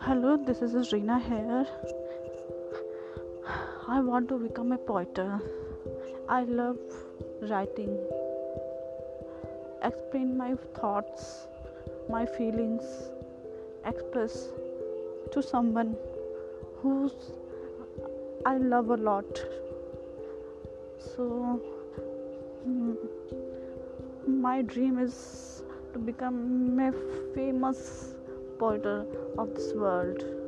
Hello, this is Rina here. I want to become a poet. I love writing, explain my thoughts, my feelings, express to someone who I love a lot. So, mm, my dream is to become a famous poet of this world.